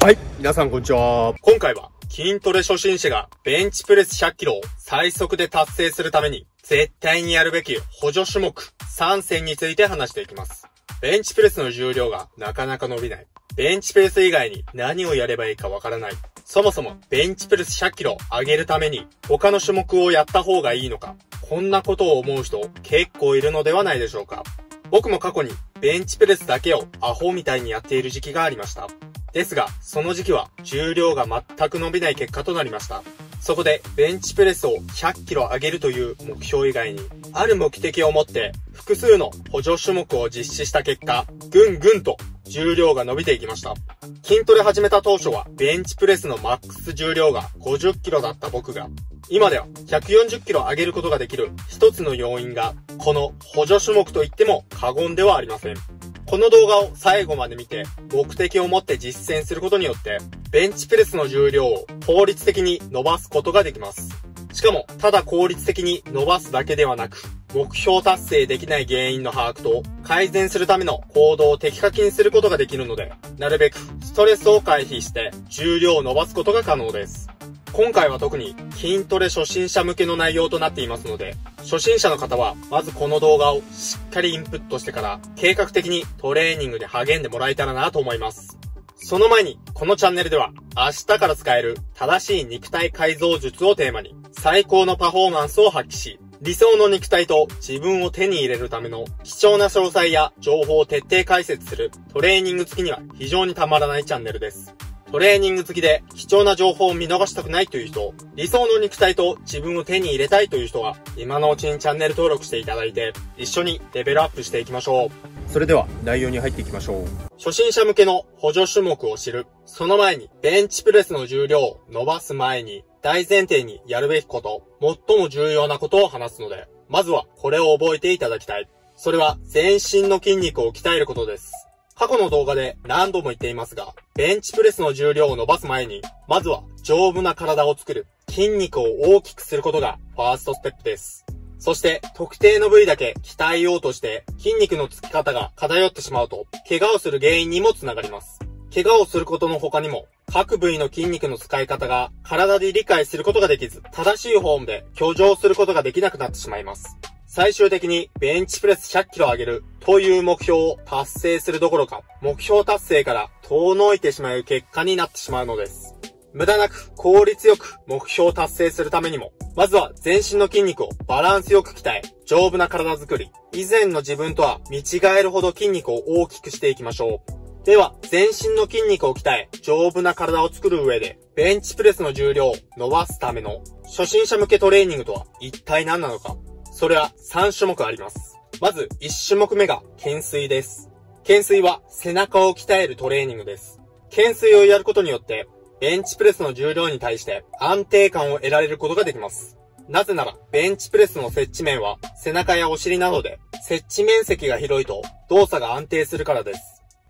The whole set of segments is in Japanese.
はい、皆さんこんにちは。今回は筋トレ初心者がベンチプレス100キロを最速で達成するために絶対にやるべき補助種目3選について話していきます。ベンチプレスの重量がなかなか伸びない。ベンチプレス以外に何をやればいいかわからない。そもそもベンチプレス100キロ上げるために他の種目をやった方がいいのか。こんなことを思う人結構いるのではないでしょうか。僕も過去にベンチプレスだけをアホみたいにやっている時期がありました。ですが、その時期は重量が全く伸びない結果となりました。そこで、ベンチプレスを100キロ上げるという目標以外に、ある目的を持って、複数の補助種目を実施した結果、ぐんぐんと重量が伸びていきました。筋トレ始めた当初は、ベンチプレスのマックス重量が50キロだった僕が、今では140キロ上げることができる一つの要因が、この補助種目と言っても過言ではありません。この動画を最後まで見て、目的を持って実践することによって、ベンチプレスの重量を効率的に伸ばすことができます。しかも、ただ効率的に伸ばすだけではなく、目標達成できない原因の把握と、改善するための行動を的確にすることができるので、なるべくストレスを回避して、重量を伸ばすことが可能です。今回は特に筋トレ初心者向けの内容となっていますので、初心者の方はまずこの動画をしっかりインプットしてから計画的にトレーニングで励んでもらえたらなと思います。その前に、このチャンネルでは明日から使える正しい肉体改造術をテーマに最高のパフォーマンスを発揮し、理想の肉体と自分を手に入れるための貴重な詳細や情報を徹底解説するトレーニング付きには非常にたまらないチャンネルです。トレーニング付きで貴重な情報を見逃したくないという人、理想の肉体と自分を手に入れたいという人は、今のうちにチャンネル登録していただいて、一緒にレベルアップしていきましょう。それでは内容に入っていきましょう。初心者向けの補助種目を知る。その前に、ベンチプレスの重量を伸ばす前に、大前提にやるべきこと、最も重要なことを話すので、まずはこれを覚えていただきたい。それは全身の筋肉を鍛えることです。過去の動画で何度も言っていますが、ベンチプレスの重量を伸ばす前に、まずは丈夫な体を作る、筋肉を大きくすることがファーストステップです。そして、特定の部位だけ鍛えようとして、筋肉のつき方が偏ってしまうと、怪我をする原因にもつながります。怪我をすることの他にも、各部位の筋肉の使い方が体で理解することができず、正しいフォームで挙上することができなくなってしまいます。最終的にベンチプレス100キロ上げるという目標を達成するどころか、目標達成から遠のいてしまう結果になってしまうのです。無駄なく効率よく目標を達成するためにも、まずは全身の筋肉をバランスよく鍛え、丈夫な体づくり、以前の自分とは見違えるほど筋肉を大きくしていきましょう。では、全身の筋肉を鍛え、丈夫な体を作る上で、ベンチプレスの重量を伸ばすための初心者向けトレーニングとは一体何なのか。それは3種目あります。まず1種目目が懸垂です。懸垂は背中を鍛えるトレーニングです。懸垂をやることによって、ベンチプレスの重量に対して安定感を得られることができます。なぜなら、ベンチプレスの接地面は背中やお尻などで接地面積が広いと動作が安定するからです。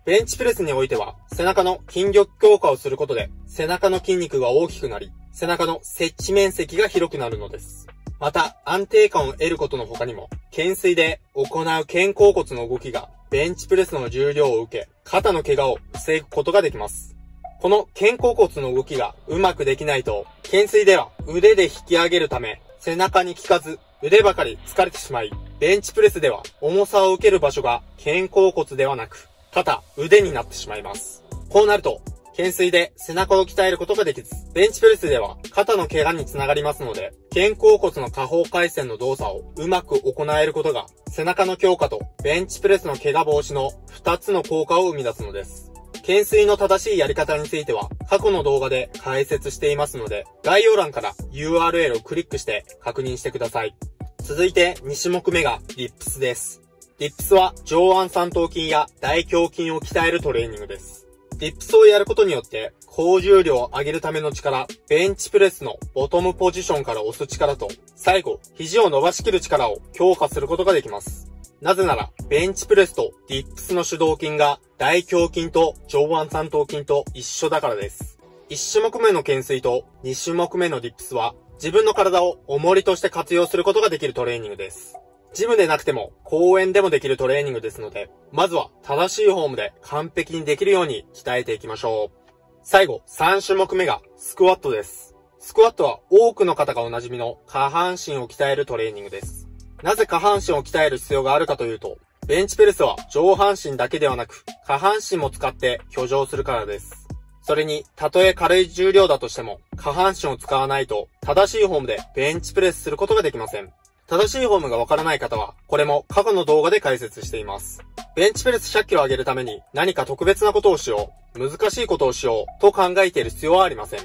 ベンチプレスにおいては背中の筋力強化をすることで背中の筋肉が大きくなり、背中の接地面積が広くなるのです。また、安定感を得ることの他にも、懸垂で行う肩甲骨の動きが、ベンチプレスの重量を受け、肩の怪我を防ぐことができます。この肩甲骨の動きがうまくできないと、懸垂では腕で引き上げるため、背中に効かず、腕ばかり疲れてしまい、ベンチプレスでは重さを受ける場所が肩甲骨ではなく、肩、腕になってしまいます。こうなると、懸垂で背中を鍛えることができず、ベンチプレスでは肩の怪我につながりますので、肩甲骨の下方回線の動作をうまく行えることが、背中の強化とベンチプレスの怪我防止の2つの効果を生み出すのです。懸垂の正しいやり方については、過去の動画で解説していますので、概要欄から URL をクリックして確認してください。続いて2種目目がディップスです。ディップスは上腕三頭筋や大胸筋を鍛えるトレーニングです。ディップスをやることによって、高重量を上げるための力、ベンチプレスのボトムポジションから押す力と、最後、肘を伸ばしきる力を強化することができます。なぜなら、ベンチプレスとディップスの主動筋が大胸筋と上腕三頭筋と一緒だからです。1種目目の懸垂と2種目目のディップスは、自分の体を重りとして活用することができるトレーニングです。ジムでなくても公園でもできるトレーニングですので、まずは正しいフォームで完璧にできるように鍛えていきましょう。最後、3種目目がスクワットです。スクワットは多くの方がおなじみの下半身を鍛えるトレーニングです。なぜ下半身を鍛える必要があるかというと、ベンチプレスは上半身だけではなく、下半身も使って挙上するからです。それに、たとえ軽い重量だとしても、下半身を使わないと、正しいフォームでベンチプレスすることができません。正しいフォームがわからない方は、これも過去の動画で解説しています。ベンチプレス100キロ上げるために何か特別なことをしよう、難しいことをしようと考えている必要はありません。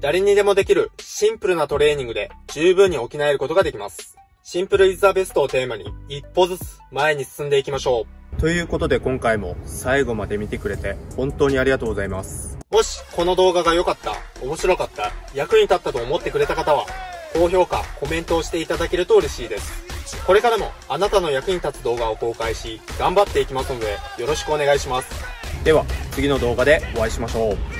誰にでもできるシンプルなトレーニングで十分に補えることができます。シンプルイズザベストをテーマに一歩ずつ前に進んでいきましょう。ということで今回も最後まで見てくれて本当にありがとうございます。もしこの動画が良かった、面白かった、役に立ったと思ってくれた方は、高評価、コメントをしていただけると嬉しいです。これからもあなたの役に立つ動画を公開し、頑張っていきますのでよろしくお願いします。では次の動画でお会いしましょう。